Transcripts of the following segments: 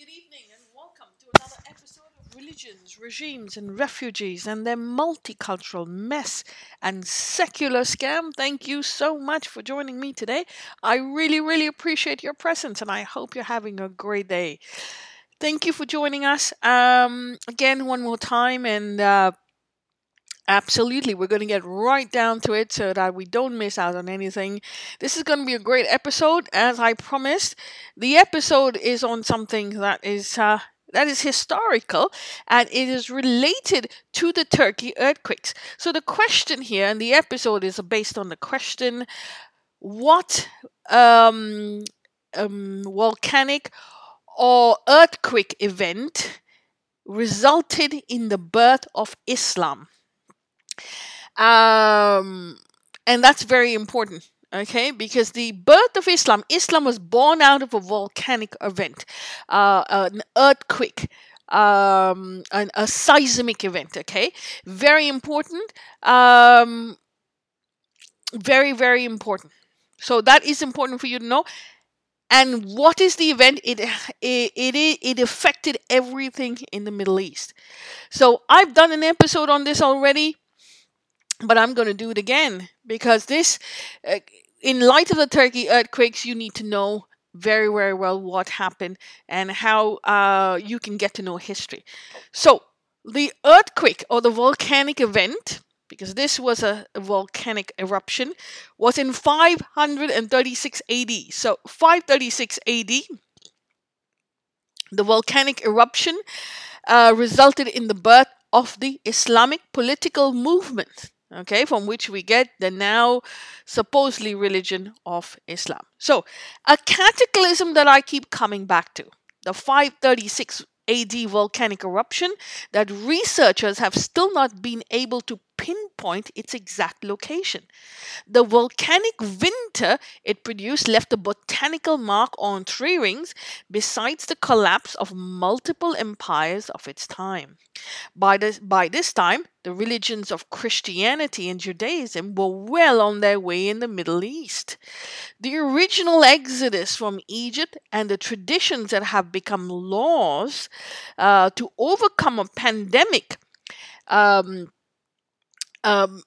good evening, and welcome to another episode of Religions, Regimes, and Refugees and their multicultural mess and secular scam. Thank you so much for joining me today. I really, really appreciate your presence, and I hope you're having a great day. Thank you for joining us um, again one more time, and uh, Absolutely. We're going to get right down to it so that we don't miss out on anything. This is going to be a great episode, as I promised. The episode is on something that is. Uh, that is historical and it is related to the Turkey earthquakes. So, the question here, and the episode is based on the question what um, um, volcanic or earthquake event resulted in the birth of Islam? Um, and that's very important, okay? Because the birth of Islam, Islam was born out of a volcanic event, uh, an earthquake. Um, an, a seismic event, okay? Very important. Um, very, very important. So that is important for you to know. And what is the event? It, it, it, it affected everything in the Middle East. So I've done an episode on this already but I'm going to do it again because this, uh, in light of the Turkey earthquakes, you need to know very, very well what happened and how uh, you can get to know history. So, the earthquake or the volcanic event, because this was a, volcanic eruption, was in 536 AD. So, 536 AD, the volcanic eruption uh, resulted in the birth of the Islamic political movement okay, from which we get the now supposedly religion of Islam. So, a cataclysm that I keep coming back to the 536 AD volcanic eruption that researchers have still not been able to pinpoint its exact location. The volcanic winter it produced left a botanical mark on tree rings, besides the collapse of multiple empires of its time. By this, by this time, the religions of Christianity and Judaism were well on their way in the Middle East. The original exodus from Egypt and the traditions that have become laws uh, to overcome a pandemic um, um,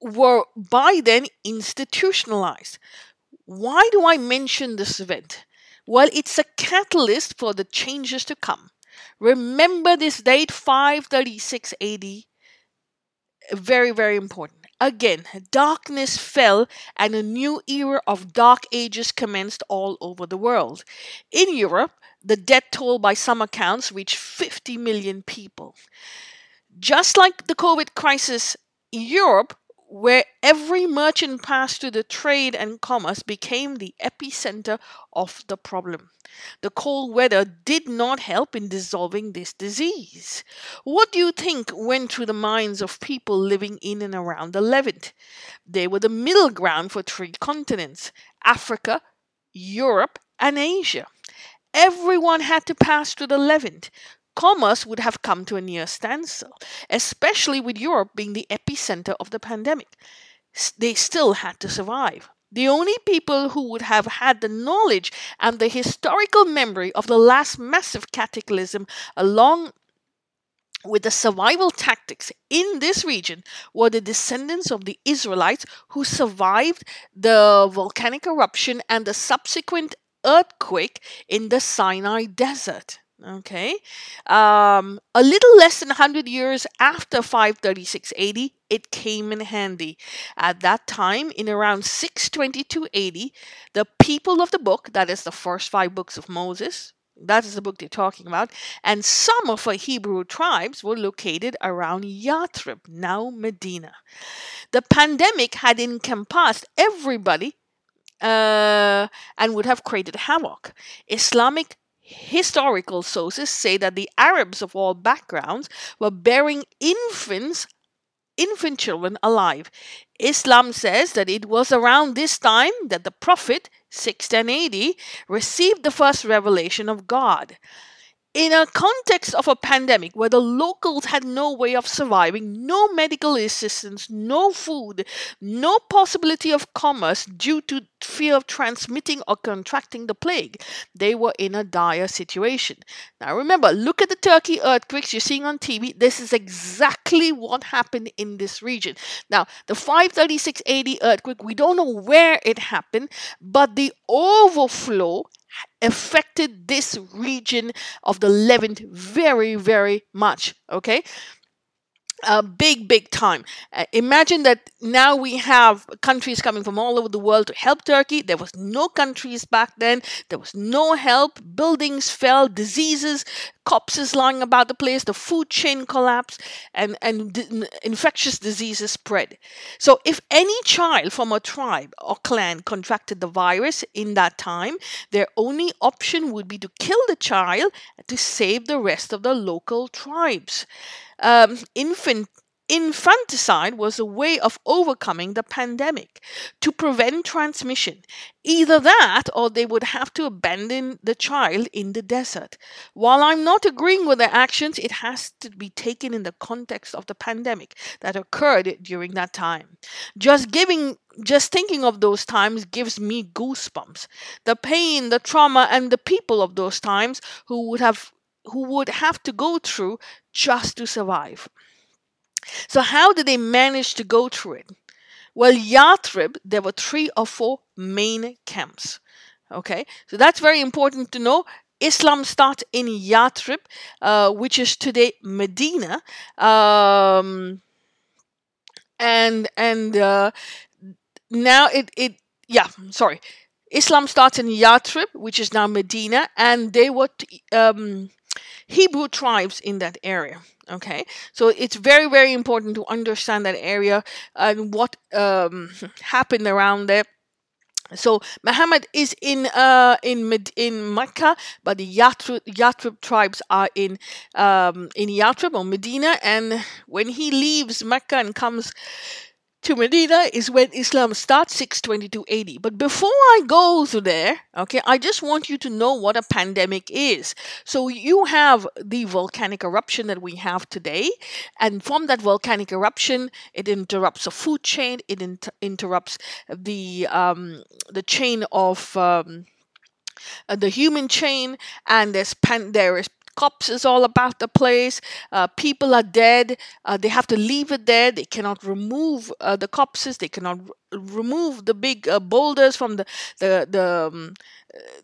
were by then institutionalized. Why do I mention this event? Well, it's a catalyst for the changes to come. Remember this date, 536 AD. Very, very important. Again, darkness fell and a new era of dark ages commenced all over the world. In Europe, the death toll by some accounts reached 50 million people. Just like the COVID crisis Europe, where every merchant passed through the trade and commerce became the epicenter of the problem. The cold weather did not help in dissolving this disease. What do you think went through the minds of people living in and around the Levant? They were the middle ground for three continents Africa, Europe, and Asia. Everyone had to pass through the Levant commerce would have come to a near standstill, especially with Europe being the epicenter of the pandemic. They still had to survive. The only people who would have had the knowledge and the historical memory of the last massive cataclysm, along with the survival tactics in this region, were the descendants of the Israelites who survived the volcanic eruption and the subsequent earthquake in the Sinai desert. Okay. Um, a little less than 100 years after 536 AD, it came in handy. At that time, in around 622 AD, the people of the book, that is the first five books of Moses, that is the book they're talking about, and some of the Hebrew tribes were located around Yathrib, now Medina. The pandemic had encompassed everybody uh, and would have created havoc. Islamic historical sources say that the Arabs of all backgrounds were bearing infants, infant children alive. Islam says that it was around this time that the Prophet, 610 AD, received the first revelation of God. In a context of a pandemic where the locals had no way of surviving, no medical assistance, no food, no possibility of commerce due to fear of transmitting or contracting the plague, they were in a dire situation. Now remember, look at the Turkey earthquakes you're seeing on TV. This is exactly what happened in this region. Now, the 536 AD earthquake, we don't know where it happened, but the overflow affected this region of the Levant very, very much. Okay. Uh, big, big time. Uh, imagine that now we have countries coming from all over the world to help Turkey. There was no countries back then. There was no help. Buildings fell, diseases, corpses lying about the place, the food chain collapsed, and, and d- infectious diseases spread. So, if any child from a tribe or clan contracted the virus in that time, their only option would be to kill the child to save the rest of the local tribes um, infant infanticide was a way of overcoming the pandemic to prevent transmission. Either that or they would have to abandon the child in the desert. While I'm not agreeing with their actions, it has to be taken in the context of the pandemic that occurred during that time. Just giving just thinking of those times gives me goosebumps. The pain, the trauma and the people of those times who would have who would have to go through just to survive. So, how did they manage to go through it? Well, Yathrib, there were three or four main camps. Okay, so that's very important to know. Islam starts in Yathrib, uh, which is today Medina, um, and and uh, now it it yeah sorry, Islam starts in Yathrib, which is now Medina, and they were t- um, Hebrew tribes in that area. Okay, so it's very, very important to understand that area and what um, happened around there. So Muhammad is in uh, in in Mecca, but the Yathrib, Yathrib tribes are in um, in Yathrib or Medina, and when he leaves Mecca and comes to Medina is when Islam starts 622 AD. But before I go to there, okay, I just want you to know what a pandemic is. So you have the volcanic eruption that we have today, and from that volcanic eruption, it interrupts a food chain. It inter- interrupts the um, the chain of um, uh, the human chain, and there's pan- there is corpses all about the place. Uh, people are dead. Uh, they have to leave it there. They cannot remove uh, the corpses. They cannot r- remove the big uh, boulders from the the the, um,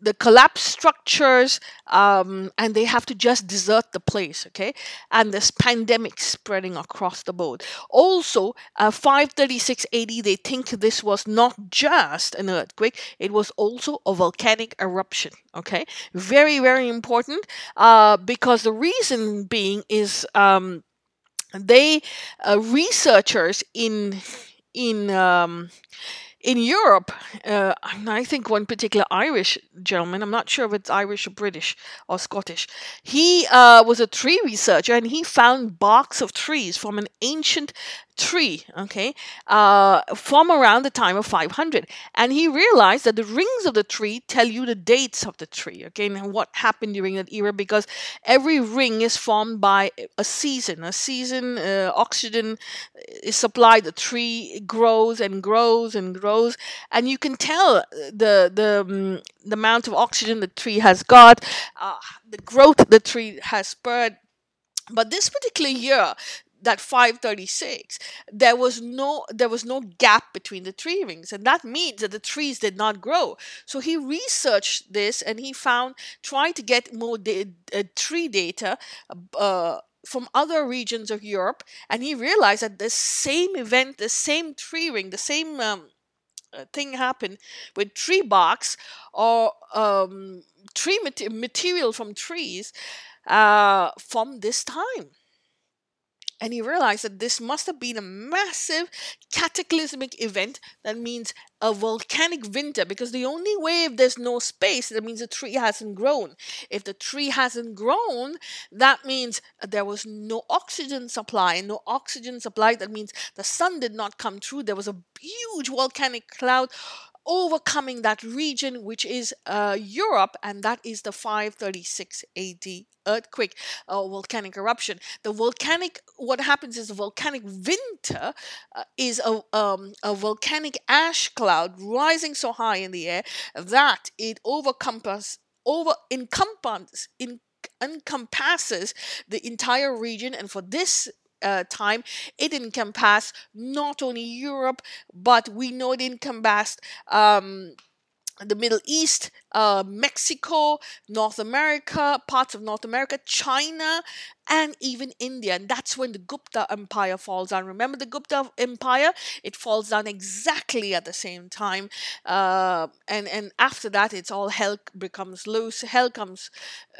the collapsed structures, um, and they have to just desert the place. Okay, and this pandemic spreading across the board. Also, uh, 536 AD, they think this was not just an earthquake; it was also a volcanic eruption. Okay, very very important uh, because the reason being is um, they uh, researchers in in um, in Europe, uh, I think one particular Irish gentleman, I'm not sure if it's Irish or British or Scottish, he uh, was a tree researcher and he found barks of trees from an ancient tree, okay, uh, from around the time of 500. And he realized that the rings of the tree tell you the dates of the tree, okay, and what happened during that era because every ring is formed by a season. A season, uh, oxygen is supplied, the tree grows and grows and grows, and you can tell the, the, um, the amount of oxygen the tree has got, uh, the growth the tree has spurred. But this particular year, that 536 there was no there was no gap between the tree rings and that means that the trees did not grow. So he researched this and he found trying to get more da- uh, tree data uh, from other regions of Europe, and he realized that the same event, the same tree ring, the same um, uh, thing happened with tree barks or um, tree mat- material from trees uh, from this time and he realized that this must have been a massive cataclysmic event that means a volcanic winter because the only way if there's no space that means the tree hasn't grown. If the tree hasn't grown that means there was no oxygen supply no oxygen supply that means the sun did not come through. There was a huge volcanic cloud overcoming that region, which is uh, Europe, and that is the 536 AD earthquake or uh, volcanic eruption. The volcanic, what happens is the volcanic winter uh, is a, um, a volcanic ash cloud rising so high in the air that it overcompasses over encompasses encompasses the entire region and for this uh, time, it encompassed not only Europe, but we know it encompassed um, the Middle East, uh, Mexico, North America, parts of North America, China, and even India. And that's when the Gupta Empire falls down. Remember the Gupta Empire? It falls down exactly at the same time. Uh, and, and after that, it's all hell becomes loose. Hell comes,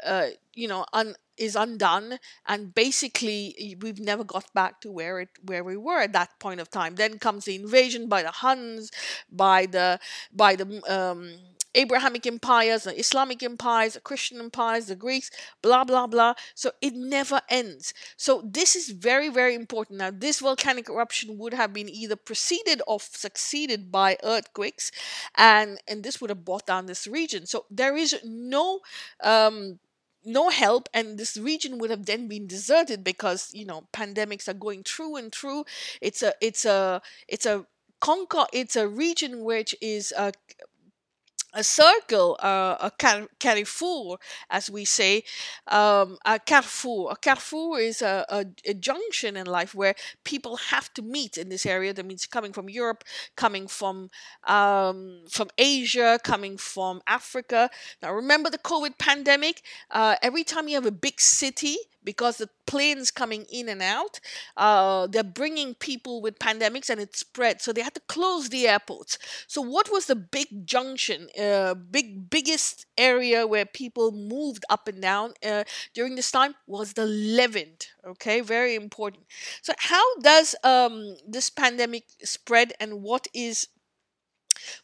uh, you know, un, is undone and basically we've never got back to where it where we were at that point of time then comes the invasion by the huns by the by the um, Abrahamic empires, the Islamic empires, the Christian empires, the Greeks, blah, blah, blah. So it never ends. So this is very, very important. Now, this volcanic eruption would have been either preceded or succeeded by earthquakes, and, and this would have brought down this region. So there is no. Um, no help and this region would have then been deserted because you know pandemics are going through and through. It's a it's a it's a conquer it's a region which is uh, a circle, uh, a car- carrefour, as we say, um, a carrefour. A carrefour is a, a, a, junction in life where people have to meet in this area. That means coming from Europe, coming from um, from Asia, coming from Africa. Now, remember the COVID pandemic. Uh, every time you have a big city, because the planes coming in and out, uh, they're bringing people with pandemics and it spread. So they had to close the airports. So what was the big junction, uh, big biggest area where people moved up and down uh, during this time was the Levant. Okay, very important. So how does um, this pandemic spread and what is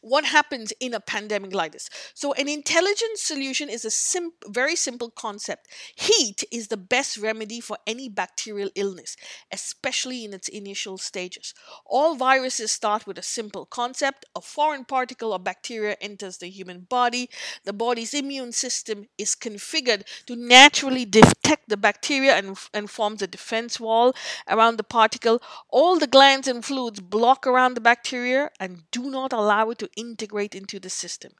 what happens in a pandemic like this? So, an intelligent solution is a sim- very simple concept. Heat is the best remedy for any bacterial illness, especially in its initial stages. All viruses start with a simple concept a foreign particle or bacteria enters the human body. The body's immune system is configured to naturally detect the bacteria and, and forms a defense wall around the particle. All the glands and fluids block around the bacteria and do not allow to integrate into the system.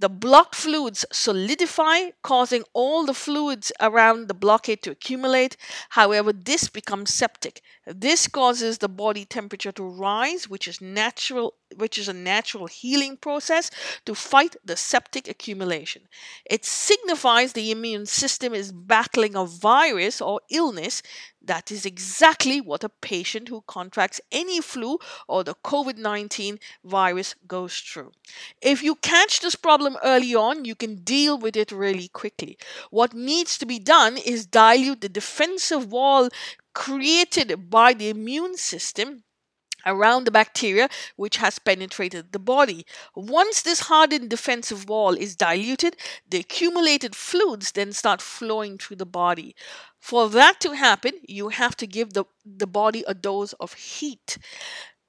The blocked fluids solidify, causing all the fluids around the blockade to accumulate. However, this becomes septic. This causes the body temperature to rise, which is natural which is a natural healing process to fight the septic accumulation. It signifies the immune system is battling a virus or illness. That is exactly what a patient who contracts any flu or the COVID 19 virus goes through. If you catch this problem early on, you can deal with it really quickly. What needs to be done is dilute the defensive wall created by the immune system around the bacteria which has penetrated the body. Once this hardened defensive wall is diluted, the accumulated fluids then start flowing through the body. For that to happen, you have to give the, the body a dose of heat.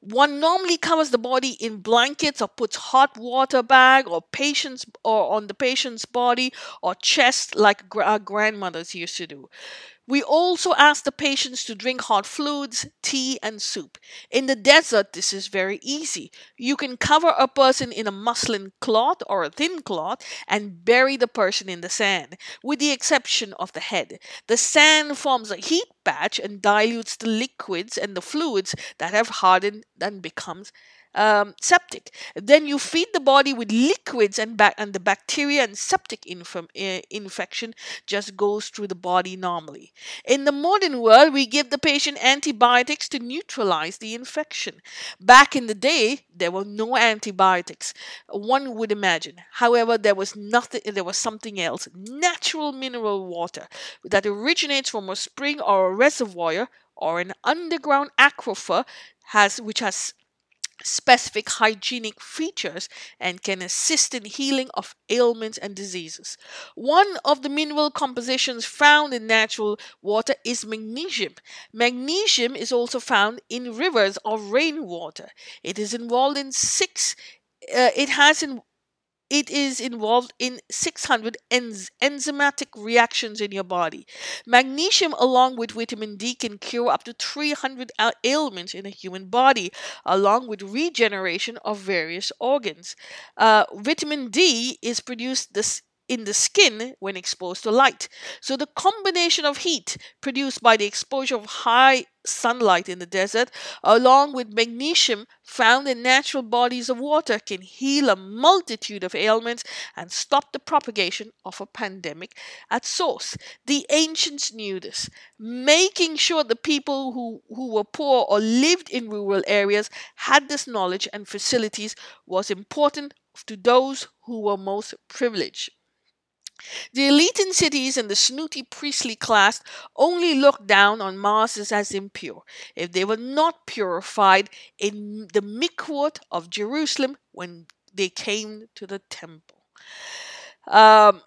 One normally covers the body in blankets or puts hot water bag or patient's or on the patient's body or chest like grandmothers used to do. We also ask the patients to drink hot fluids, tea, and soup. In the desert, this is very easy. You can cover a person in a muslin cloth or a thin cloth and bury the person in the sand, with the exception of the head. The sand forms a heat patch and dilutes the liquids and the fluids that have hardened and becomes um, septic. Then you feed the body with liquids, and, ba- and the bacteria and septic inf- uh, infection just goes through the body normally. In the modern world, we give the patient antibiotics to neutralize the infection. Back in the day, there were no antibiotics. One would imagine. However, there was nothing. There was something else: natural mineral water that originates from a spring or a reservoir or an underground aquifer has which has specific hygienic features and can assist in healing of ailments and diseases. One of the mineral compositions found in natural water is magnesium. Magnesium is also found in rivers or rainwater. It is involved in six uh, it has in, it is involved in 600 enz- enzymatic reactions in your body. Magnesium, along with vitamin D, can cure up to 300 ailments in a human body, along with regeneration of various organs. Uh, vitamin D is produced this in the skin when exposed to light. So, the combination of heat produced by the exposure of high sunlight in the desert, along with magnesium found in natural bodies of water, can heal a multitude of ailments and stop the propagation of a pandemic at source. The ancients knew this, making sure the people who, who were poor or lived in rural areas had this knowledge and facilities was important to those who were most privileged. The elite in cities and the snooty priestly class only looked down on masses as impure if they were not purified in the mikvot of Jerusalem when they came to the temple. Um,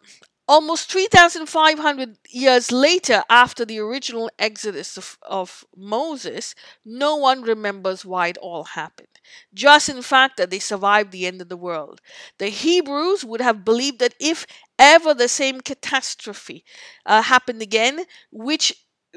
Almost 3,500 years later, after the original exodus of, of, Moses, no one remembers why it all happened. Just in fact that they survived the end of the world. The Hebrews would have believed that if ever the same catastrophe uh, happened again, which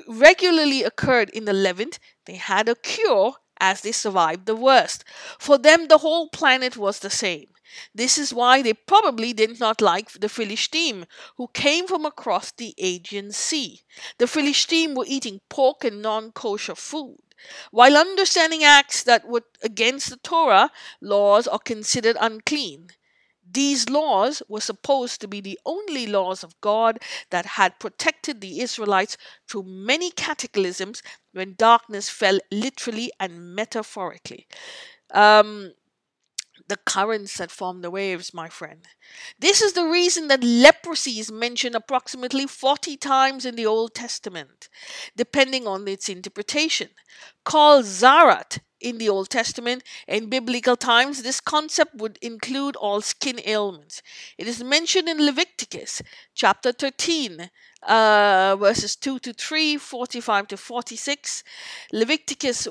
regularly occurred in the Levant, they had a cure as they survived the worst. For them, the whole planet was the same. This is why they probably did not like the Philistine, who came from across the Aegean Sea. The Philistine were eating pork and non kosher food. While understanding acts that were against the Torah laws are considered unclean, these laws were supposed to be the only laws of God that had protected the Israelites through many cataclysms when darkness fell literally and metaphorically. Um, the currents that form the waves, my friend. This is the reason that leprosy is mentioned approximately 40 times in the Old Testament, depending on its interpretation. Called Zarat in the Old Testament, in biblical times, this concept would include all skin ailments. It is mentioned in Leviticus chapter 13, uh, verses 2 to 3, 45 to 46, Leviticus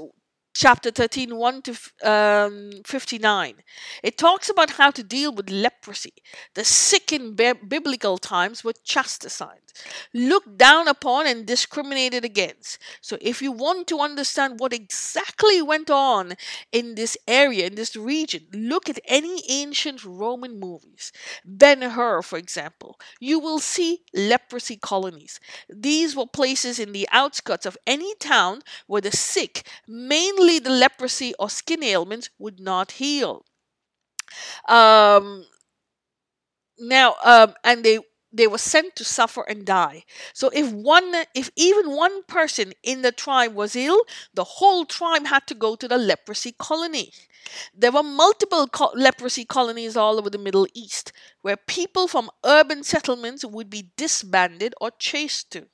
chapter 13, 1 to um, 59. It talks about how to deal with leprosy. The sick in biblical times were chastised, looked down upon, and discriminated against. So, if you want to understand what exactly went on in this area, in this region, look at any ancient Roman movies. Ben Hur, for example. You will see leprosy colonies. These were places in the outskirts of any town where the sick, mainly the leprosy or skin ailments would not heal. Um, now, um, and they they were sent to suffer and die. So if one, if even one person in the tribe was ill, the whole tribe had to go to the leprosy colony. There were multiple co- leprosy colonies all over the Middle East where people from urban settlements would be disbanded or chased to.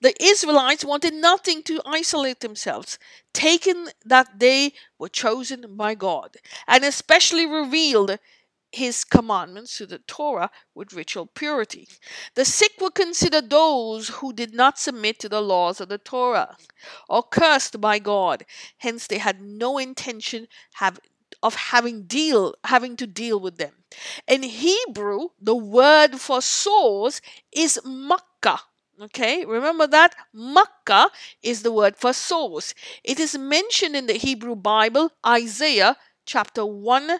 The Israelites wanted nothing to isolate themselves, taken that they were chosen by God, and especially revealed his commandments to the Torah with ritual purity. The sick were considered those who did not submit to the laws of the Torah or cursed by God. Hence they had no intention have, of having deal having to deal with them. In Hebrew, the word for sores is makkah Okay, remember that Makkah is the word for source. It is mentioned in the Hebrew Bible, Isaiah chapter 1,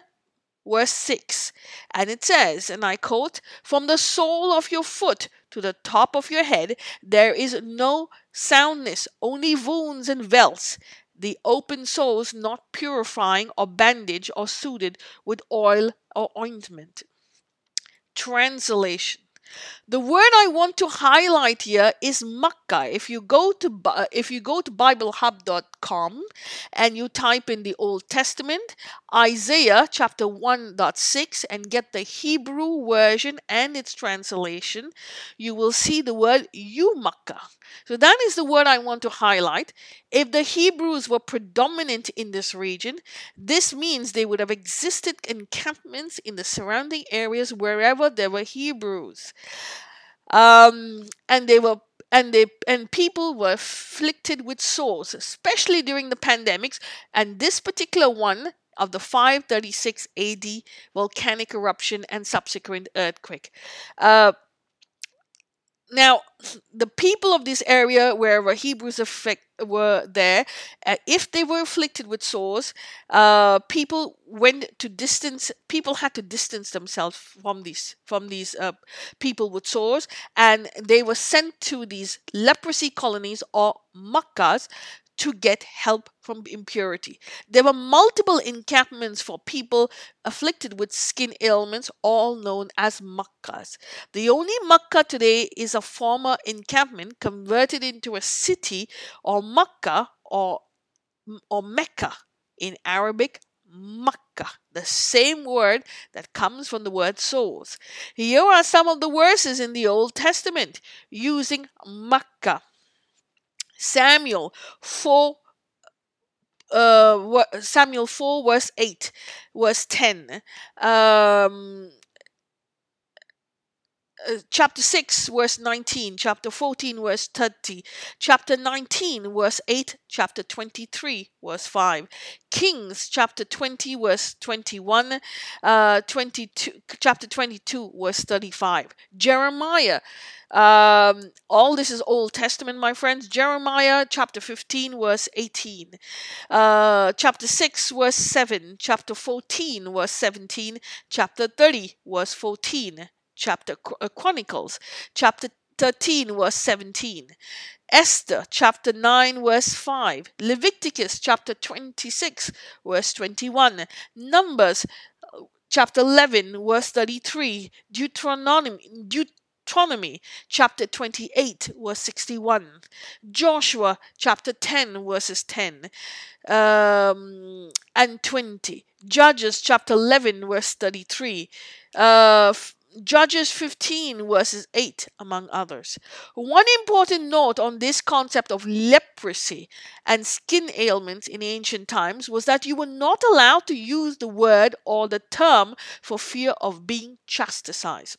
verse 6. And it says, and I quote, From the sole of your foot to the top of your head, there is no soundness, only wounds and welts. The open soles not purifying or bandaged or soothed with oil or ointment. Translation the word I want to highlight here is Makkah. If you go to if you go to biblehub.com and you type in the Old Testament, Isaiah chapter 1.6 and get the Hebrew version and its translation, you will see the word Makkah. So that is the word I want to highlight. If the Hebrews were predominant in this region, this means they would have existed encampments in the surrounding areas wherever there were Hebrews. Um, and they were and they and people were afflicted with sores, especially during the pandemics. And this particular one, of the 536 AD volcanic eruption and subsequent earthquake. Uh, now, the people of this area where Hebrews affect, were there, uh, if they were afflicted with sores, uh, people went to distance. People had to distance themselves from these from these uh, people with sores, and they were sent to these leprosy colonies or Makkahs to get help from impurity. There were multiple encampments for people afflicted with skin ailments, all known as makkas. The only Makkah today is a former encampment converted into a city or Makkah or, or Mecca in Arabic. Makkah, the same word that comes from the word sores. Here are some of the verses in the Old Testament using Makkah. Samuel 4 uh, Samuel 4 verse 8 verse 10 um, uh, chapter 6 verse 19 chapter 14 verse 30 chapter 19 verse 8 chapter 23 verse 5 kings chapter 20 verse 21 uh 22 chapter 22 verse 35 jeremiah um, all this is Old Testament, my friends. Jeremiah chapter 15, verse 18. Uh, chapter 6, verse 7. Chapter 14, verse 17. Chapter 30, verse 14 chapter uh, Chronicles, chapter 13, verse 17. Esther chapter 9, verse 5. Leviticus chapter 26, verse 21. Numbers chapter 11, verse 33. Deuteronomy, Deuteronomy chapter 28, verse 61. Joshua chapter 10, verses 10 um, and 20. Judges chapter 11, verse 33. Uh, Judges 15, verses 8, among others. One important note on this concept of leprosy and skin ailments in ancient times was that you were not allowed to use the word or the term for fear of being chastised.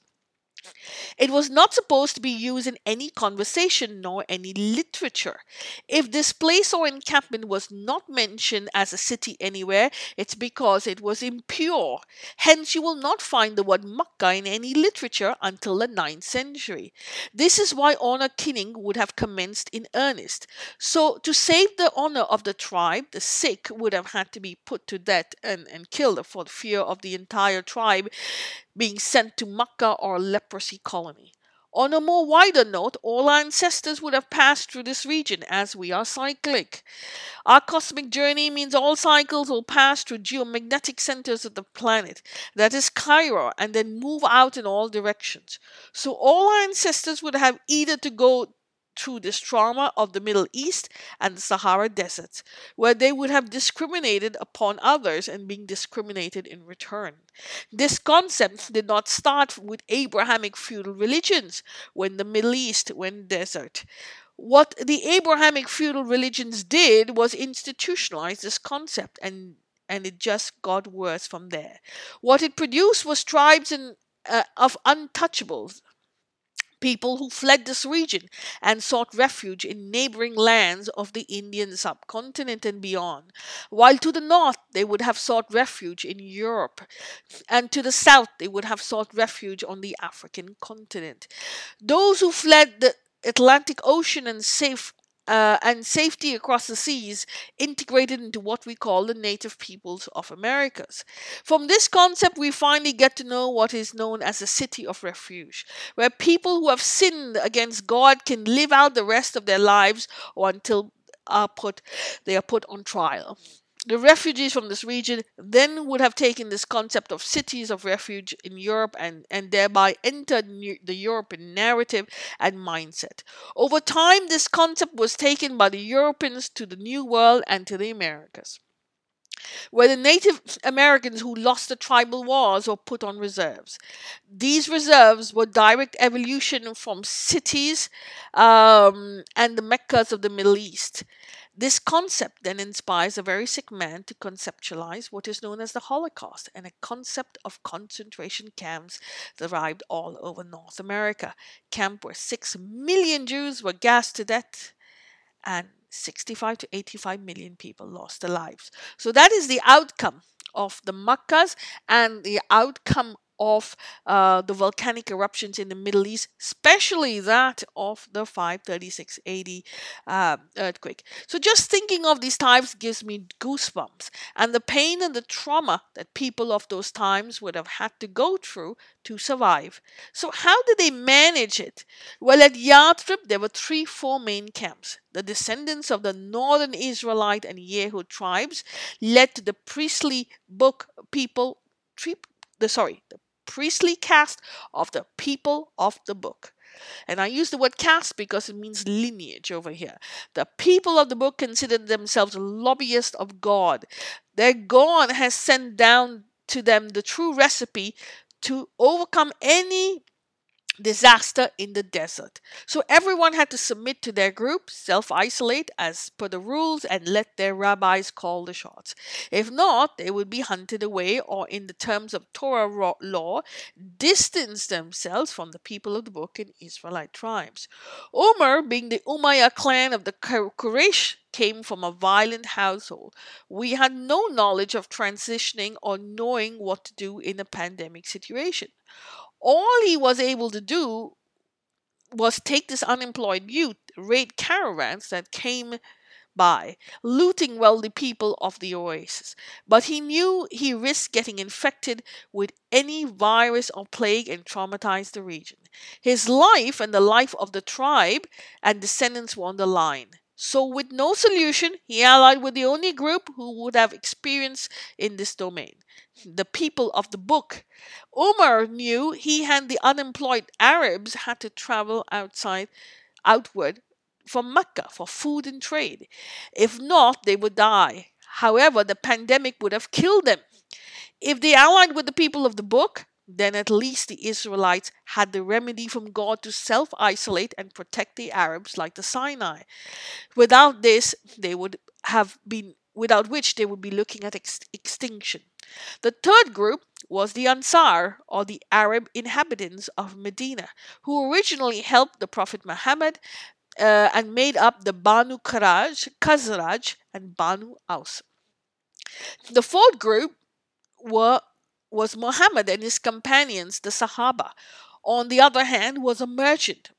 It was not supposed to be used in any conversation nor any literature. If this place or encampment was not mentioned as a city anywhere, it's because it was impure. Hence, you will not find the word Makkah in any literature until the 9th century. This is why honor killing would have commenced in earnest. So, to save the honor of the tribe, the sick would have had to be put to death and, and killed for fear of the entire tribe being sent to Mecca or a leprosy colony. On a more wider note, all our ancestors would have passed through this region as we are cyclic. Our cosmic journey means all cycles will pass through geomagnetic centers of the planet, that is Cairo, and then move out in all directions. So all our ancestors would have either to go through this trauma of the Middle East and the Sahara deserts, where they would have discriminated upon others and being discriminated in return. This concept did not start with Abrahamic feudal religions when the Middle East went desert. What the Abrahamic feudal religions did was institutionalize this concept and and it just got worse from there. What it produced was tribes and, uh, of untouchables people who fled this region and sought refuge in neighboring lands of the Indian subcontinent and beyond, while to the north they would have sought refuge in Europe, and to the south they would have sought refuge on the African continent. Those who fled the Atlantic Ocean and safe uh, and safety across the seas integrated into what we call the native peoples of Americas. From this concept, we finally get to know what is known as a city of refuge, where people who have sinned against God can live out the rest of their lives or until are put, they are put on trial. The refugees from this region then would have taken this concept of cities of refuge in Europe and, and thereby entered the European narrative and mindset. Over time, this concept was taken by the Europeans to the New World and to the Americas where the Native Americans who lost the tribal wars were put on reserves. These reserves were direct evolution from cities um, and the Meccas of the Middle East. This concept then inspires a very sick man to conceptualize what is known as the Holocaust and a concept of concentration camps derived all over North America. Camp where six million Jews were gassed to death and 65 to 85 million people lost their lives. So that is the outcome of the Makkahs and the outcome of uh, the volcanic eruptions in the Middle East, especially that of the 536 AD uh, earthquake. So, just thinking of these times gives me goosebumps, and the pain and the trauma that people of those times would have had to go through to survive. So, how did they manage it? Well, at Yathrib, there were three, four main camps. The descendants of the northern Israelite and Yehud tribes led to the priestly book people, the sorry, the priestly caste of the people of the book. And I use the word caste because it means lineage over here. The people of the book consider themselves lobbyists of God. Their God has sent down to them the true recipe to overcome any disaster in the desert. So everyone had to submit to their group, self isolate as per the rules, and let their rabbis call the shots. If not, they would be hunted away, or in the terms of Torah law, distance themselves from the people of the book and Israelite tribes. Umar, being the Umayyah clan of the Quraysh, came from a violent household. We had no knowledge of transitioning or knowing what to do in a pandemic situation all he was able to do was take this unemployed youth, raid caravans that came by, looting wealthy people of the oasis. But he knew he risked getting infected with any virus or plague and traumatize the region. His life and the life of the tribe and descendants were on the line. So, with no solution, he allied with the only group who would have experience in this domain the people of the book. Umar knew he and the unemployed Arabs had to travel outside, outward from Mecca for food and trade. If not, they would die. However, the pandemic would have killed them. If they allied with the people of the book, then at least the Israelites had the remedy from God to self isolate and protect the Arabs like the Sinai. Without this, they would have been, without which they would be looking at ex- extinction. The third group was the Ansar, or the Arab inhabitants of Medina, who originally helped the Prophet Muhammad uh, and made up the Banu Karaj, Khazraj, and Banu Aus. The fourth group were was Muhammad and his companions, the Sahaba. On the other hand, was a merchant.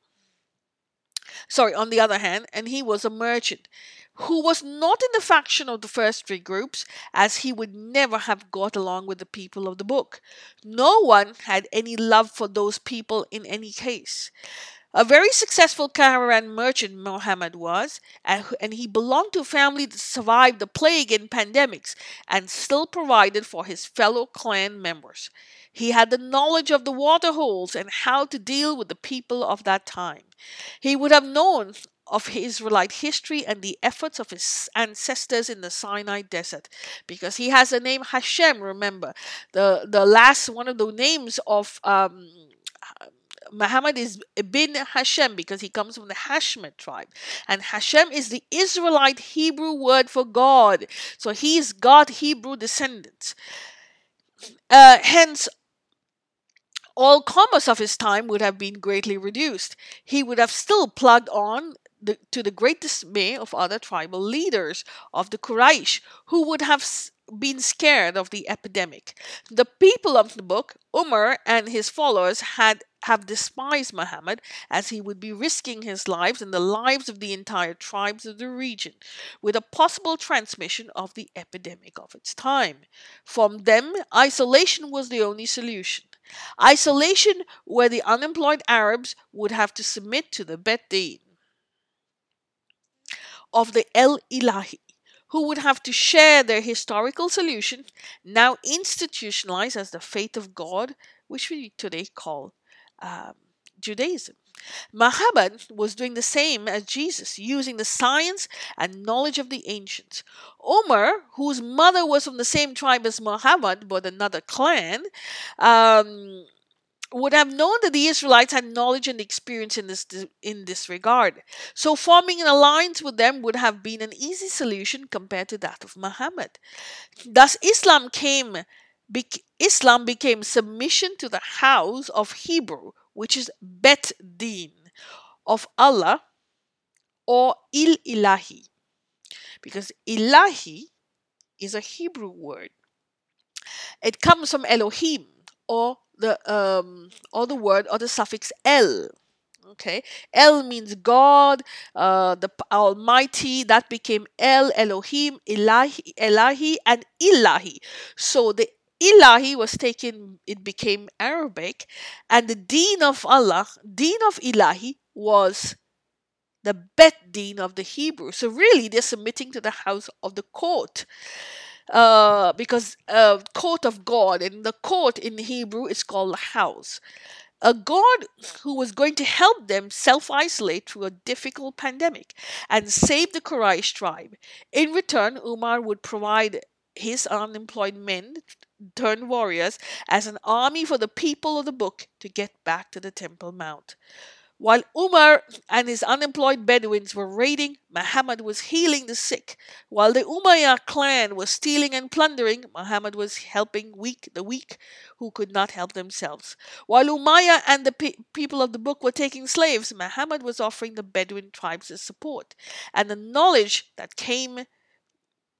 Sorry, on the other hand, and he was a merchant who was not in the faction of the first three groups, as he would never have got along with the people of the book. No one had any love for those people in any case. A very successful caravan merchant Mohammed was, and, he belonged to a family that survived the plague and pandemics and still provided for his fellow clan members. He had the knowledge of the water holes and how to deal with the people of that time. He would have known of Israelite history and the efforts of his ancestors in the Sinai desert because he has the name Hashem remember the the last one of the names of um, Muhammad is bin Hashem because he comes from the Hashemite tribe. And Hashem is the Israelite Hebrew word for God. So he is God Hebrew descendants. Uh, hence, all commerce of his time would have been greatly reduced. He would have still plugged on the, to the great dismay of other tribal leaders of the Quraysh, who would have been scared of the epidemic. The people of the book, Umar and his followers, had have despised Muhammad as he would be risking his lives and the lives of the entire tribes of the region with a possible transmission of the epidemic of its time. From them, isolation was the only solution. Isolation where the unemployed Arabs would have to submit to the Bet of the El Ilahi who would have to share their historical solution, now institutionalized as the faith of God, which we today call um, Judaism. Muhammad was doing the same as Jesus, using the science and knowledge of the ancients. Omar, whose mother was from the same tribe as Muhammad but another clan, um, would have known that the Israelites had knowledge and experience in this in this regard. So forming an alliance with them would have been an easy solution compared to that of Muhammad. Thus Islam came Islam became submission to the house of Hebrew, which is Bet Din of Allah or Il Ilahi. Because Ilahi is a Hebrew word It comes from Elohim or the um or the word or the suffix el. Okay, El means God, uh, the Almighty. That became El, Elohim, Ilahi, Elahi, and Ilahi. So the Ilahi was taken; it became Arabic, and the Deen of Allah, Deen of Ilahi, was the Bet Deen of the Hebrew. So really, they're submitting to the house of the court uh, because uh, court of God, and the court in Hebrew is called the house. A God who was going to help them self isolate through a difficult pandemic and save the Quraysh tribe. In return, Umar would provide his unemployed men turned warriors as an army for the people of the book to get back to the Temple Mount. While Umar and his unemployed Bedouins were raiding, Muhammad was healing the sick. While the Umayyad clan was stealing and plundering, Muhammad was helping weak the weak who could not help themselves. While Umayyah and the pe- people of the book were taking slaves, Muhammad was offering the Bedouin tribes the support and the knowledge that came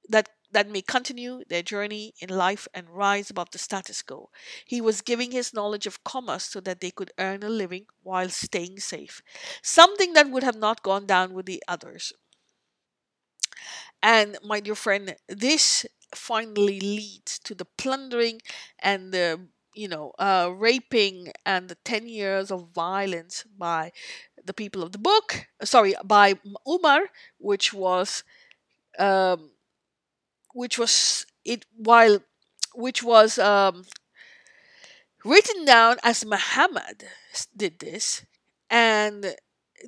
that that may continue their journey in life and rise above the status quo. He was giving his knowledge of commerce so that they could earn a living while staying safe, something that would have not gone down with the others. And my dear friend, this finally leads to the plundering and the you know uh, raping and the 10 years of violence by the people of the book sorry by umar which was um, which was it while which was um, written down as Muhammad did this, and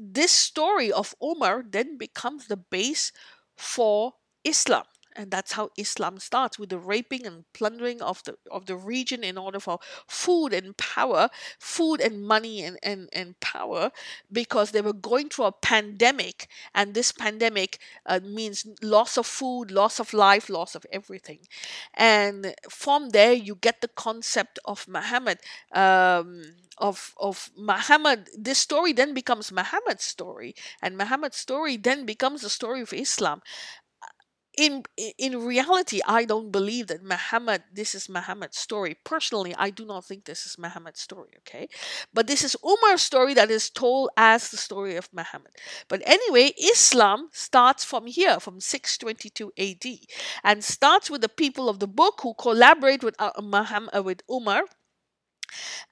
this story of Omar then becomes the base for Islam. And that's how Islam starts with the raping and plundering of the of the region in order for food and power, food and money and, and, and power, because they were going through a pandemic, and this pandemic uh, means loss of food, loss of life, loss of everything. And from there, you get the concept of Muhammad um, of of Muhammad. This story then becomes Muhammad's story, and Muhammad's story then becomes the story of Islam. In in reality, I don't believe that Muhammad. This is Muhammad's story. Personally, I do not think this is Muhammad's story. Okay, but this is Umar's story that is told as the story of Muhammad. But anyway, Islam starts from here, from 622 AD, and starts with the people of the book who collaborate with uh, Muhammad, uh, with Umar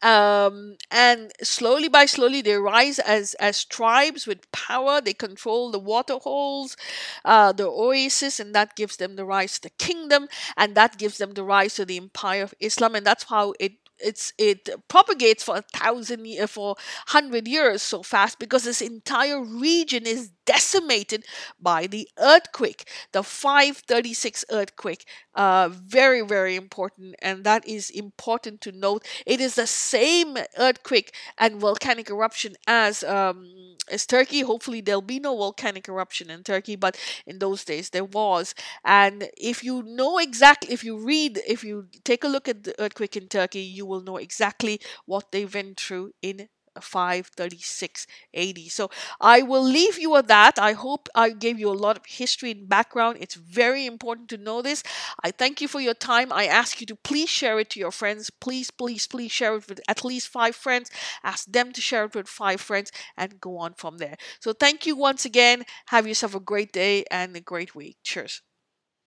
um, and slowly by slowly they rise as as tribes with power. They control the water holes uh, the oasis and that gives them the rise to the kingdom and that gives them the rise to the empire of islam. And that's how it it's it propagates for a thousand year for hundred years so fast because this entire region is decimated by the earthquake the 536 earthquake uh, very very important and that is important to note it is the same earthquake and volcanic eruption as um, as Turkey. Hopefully, there'll be no volcanic eruption in Turkey, but in those days there was. And if you know exactly, if you read, if you take a look at the earthquake in Turkey, you will know exactly what they went through in 536 AD. So I will leave you with that. I hope I gave you a lot of history and background. It's very important to know this. I thank you for your time. I ask you to please share it to your friends. Please, please, please share it with at least five friends. Ask them to share it with five friends and go on from there. So thank you once again. Have yourself a great day and a great week. Cheers.